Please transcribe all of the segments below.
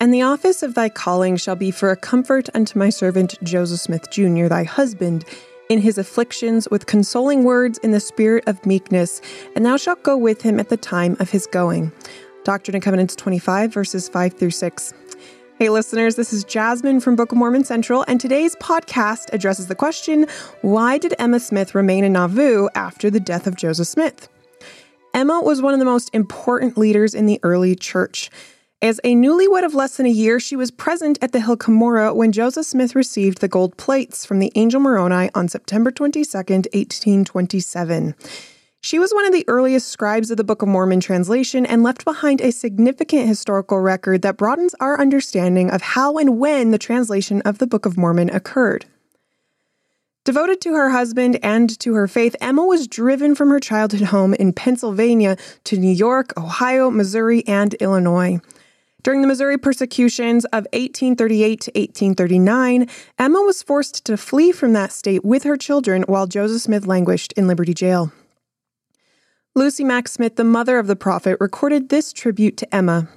And the office of thy calling shall be for a comfort unto my servant Joseph Smith Jr., thy husband, in his afflictions with consoling words in the spirit of meekness, and thou shalt go with him at the time of his going. Doctrine and Covenants 25, verses 5 through 6. Hey, listeners, this is Jasmine from Book of Mormon Central, and today's podcast addresses the question why did Emma Smith remain in Nauvoo after the death of Joseph Smith? Emma was one of the most important leaders in the early church. As a newlywed of less than a year, she was present at the Hill Cumorah when Joseph Smith received the gold plates from the angel Moroni on September 22, 1827. She was one of the earliest scribes of the Book of Mormon translation and left behind a significant historical record that broadens our understanding of how and when the translation of the Book of Mormon occurred. Devoted to her husband and to her faith, Emma was driven from her childhood home in Pennsylvania to New York, Ohio, Missouri, and Illinois. During the Missouri persecutions of 1838 to 1839, Emma was forced to flee from that state with her children while Joseph Smith languished in Liberty Jail. Lucy Mack Smith, the mother of the prophet, recorded this tribute to Emma.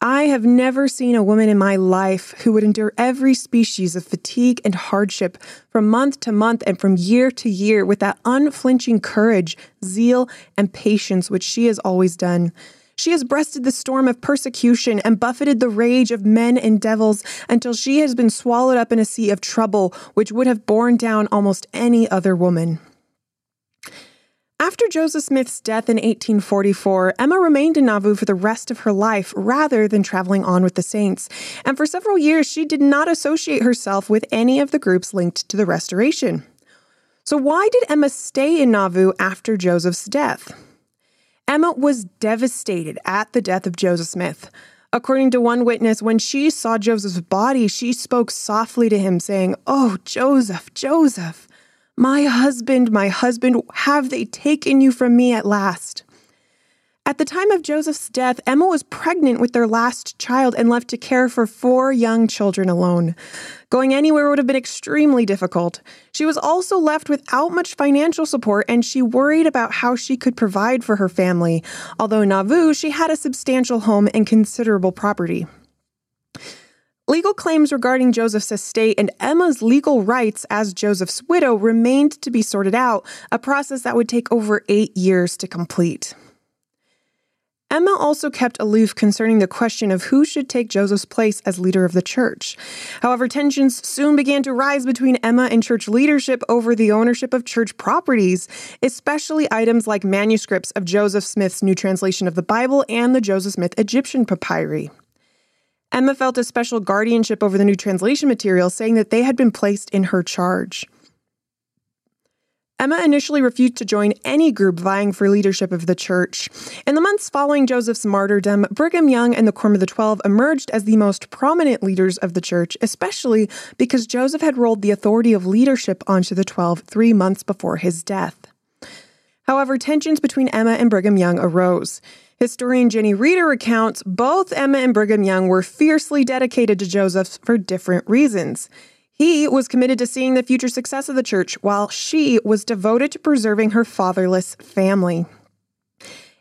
I have never seen a woman in my life who would endure every species of fatigue and hardship from month to month and from year to year with that unflinching courage, zeal, and patience which she has always done. She has breasted the storm of persecution and buffeted the rage of men and devils until she has been swallowed up in a sea of trouble which would have borne down almost any other woman. After Joseph Smith's death in 1844, Emma remained in Nauvoo for the rest of her life rather than traveling on with the saints. And for several years, she did not associate herself with any of the groups linked to the restoration. So, why did Emma stay in Nauvoo after Joseph's death? Emma was devastated at the death of Joseph Smith. According to one witness, when she saw Joseph's body, she spoke softly to him, saying, Oh, Joseph, Joseph, my husband, my husband, have they taken you from me at last? At the time of Joseph's death, Emma was pregnant with their last child and left to care for four young children alone. Going anywhere would have been extremely difficult. She was also left without much financial support and she worried about how she could provide for her family. Although in Nauvoo, she had a substantial home and considerable property. Legal claims regarding Joseph's estate and Emma's legal rights as Joseph's widow remained to be sorted out, a process that would take over eight years to complete. Emma also kept aloof concerning the question of who should take Joseph's place as leader of the church. However, tensions soon began to rise between Emma and church leadership over the ownership of church properties, especially items like manuscripts of Joseph Smith's new translation of the Bible and the Joseph Smith Egyptian papyri. Emma felt a special guardianship over the new translation material, saying that they had been placed in her charge. Emma initially refused to join any group vying for leadership of the church. In the months following Joseph's martyrdom, Brigham Young and the Quorum of the Twelve emerged as the most prominent leaders of the church, especially because Joseph had rolled the authority of leadership onto the Twelve three months before his death. However, tensions between Emma and Brigham Young arose. Historian Jenny Reeder recounts both Emma and Brigham Young were fiercely dedicated to Joseph for different reasons. He was committed to seeing the future success of the church, while she was devoted to preserving her fatherless family.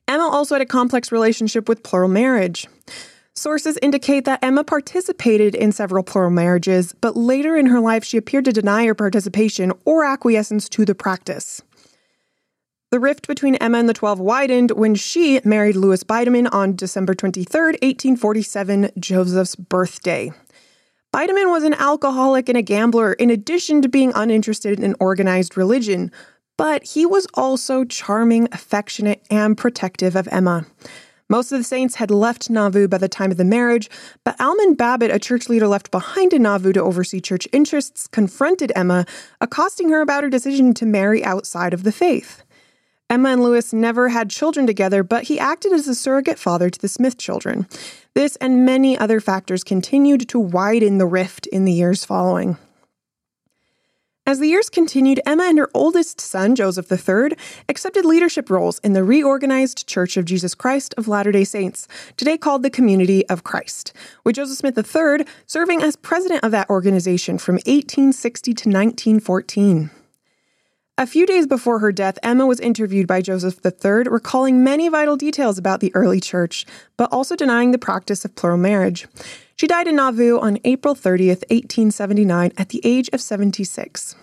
Emma also had a complex relationship with plural marriage. Sources indicate that Emma participated in several plural marriages, but later in her life she appeared to deny her participation or acquiescence to the practice. The rift between Emma and the Twelve widened when she married Lewis Bidamon on December 23, 1847, Joseph's birthday. Bidamon was an alcoholic and a gambler, in addition to being uninterested in organized religion. But he was also charming, affectionate, and protective of Emma. Most of the saints had left Nauvoo by the time of the marriage, but Almon Babbitt, a church leader left behind in Nauvoo to oversee church interests, confronted Emma, accosting her about her decision to marry outside of the faith. Emma and Lewis never had children together, but he acted as a surrogate father to the Smith children. This and many other factors continued to widen the rift in the years following. As the years continued, Emma and her oldest son, Joseph III, accepted leadership roles in the reorganized Church of Jesus Christ of Latter day Saints, today called the Community of Christ, with Joseph Smith III serving as president of that organization from 1860 to 1914. A few days before her death, Emma was interviewed by Joseph III, recalling many vital details about the early church, but also denying the practice of plural marriage. She died in Nauvoo on April 30th, 1879, at the age of 76.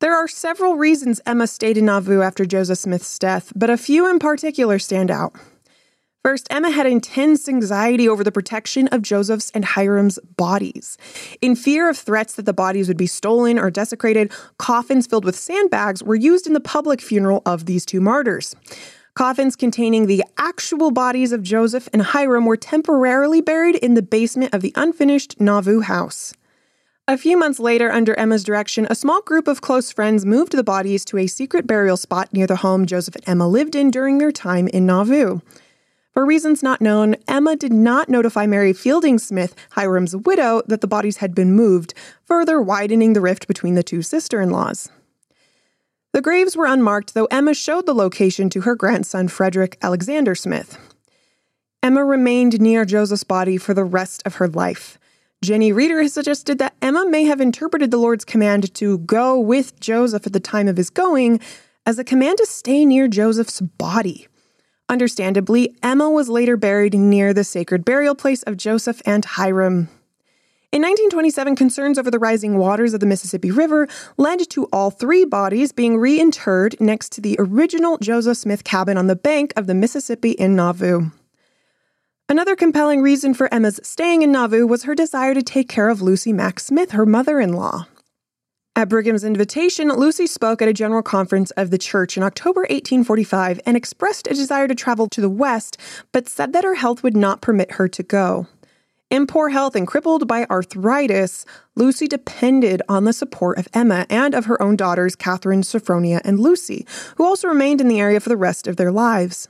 There are several reasons Emma stayed in Nauvoo after Joseph Smith's death, but a few in particular stand out. First, Emma had intense anxiety over the protection of Joseph's and Hyrum's bodies. In fear of threats that the bodies would be stolen or desecrated, coffins filled with sandbags were used in the public funeral of these two martyrs. Coffins containing the actual bodies of Joseph and Hyrum were temporarily buried in the basement of the unfinished Nauvoo house. A few months later, under Emma's direction, a small group of close friends moved the bodies to a secret burial spot near the home Joseph and Emma lived in during their time in Nauvoo. For reasons not known, Emma did not notify Mary Fielding Smith, Hyrum's widow, that the bodies had been moved, further widening the rift between the two sister in laws. The graves were unmarked, though Emma showed the location to her grandson, Frederick Alexander Smith. Emma remained near Joseph's body for the rest of her life. Jenny Reeder has suggested that Emma may have interpreted the Lord's command to go with Joseph at the time of his going as a command to stay near Joseph's body. Understandably, Emma was later buried near the sacred burial place of Joseph and Hyrum. In 1927, concerns over the rising waters of the Mississippi River led to all three bodies being reinterred next to the original Joseph Smith cabin on the bank of the Mississippi in Nauvoo. Another compelling reason for Emma's staying in Nauvoo was her desire to take care of Lucy Mack Smith, her mother in law. At Brigham's invitation, Lucy spoke at a general conference of the church in October 1845 and expressed a desire to travel to the West, but said that her health would not permit her to go. In poor health and crippled by arthritis, Lucy depended on the support of Emma and of her own daughters, Catherine, Sophronia, and Lucy, who also remained in the area for the rest of their lives.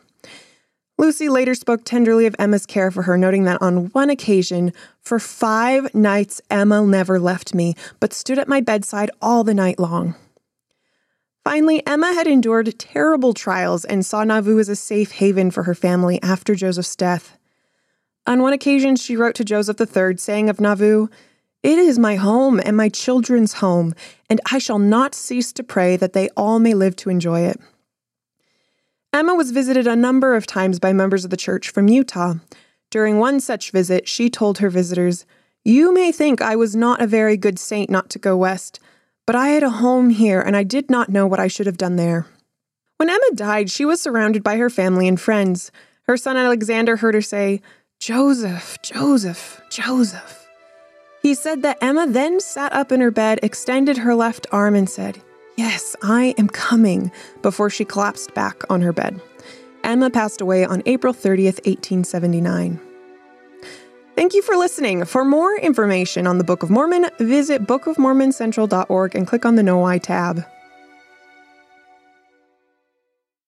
Lucy later spoke tenderly of Emma's care for her, noting that on one occasion, for five nights, Emma never left me, but stood at my bedside all the night long. Finally, Emma had endured terrible trials and saw Nauvoo as a safe haven for her family after Joseph's death. On one occasion, she wrote to Joseph III, saying of Nauvoo, It is my home and my children's home, and I shall not cease to pray that they all may live to enjoy it. Emma was visited a number of times by members of the church from Utah. During one such visit, she told her visitors, You may think I was not a very good saint not to go west, but I had a home here and I did not know what I should have done there. When Emma died, she was surrounded by her family and friends. Her son Alexander heard her say, Joseph, Joseph, Joseph. He said that Emma then sat up in her bed, extended her left arm, and said, Yes, I am coming, before she collapsed back on her bed. Emma passed away on April 30th, 1879. Thank you for listening. For more information on the Book of Mormon, visit bookofmormoncentral.org and click on the Know Why tab.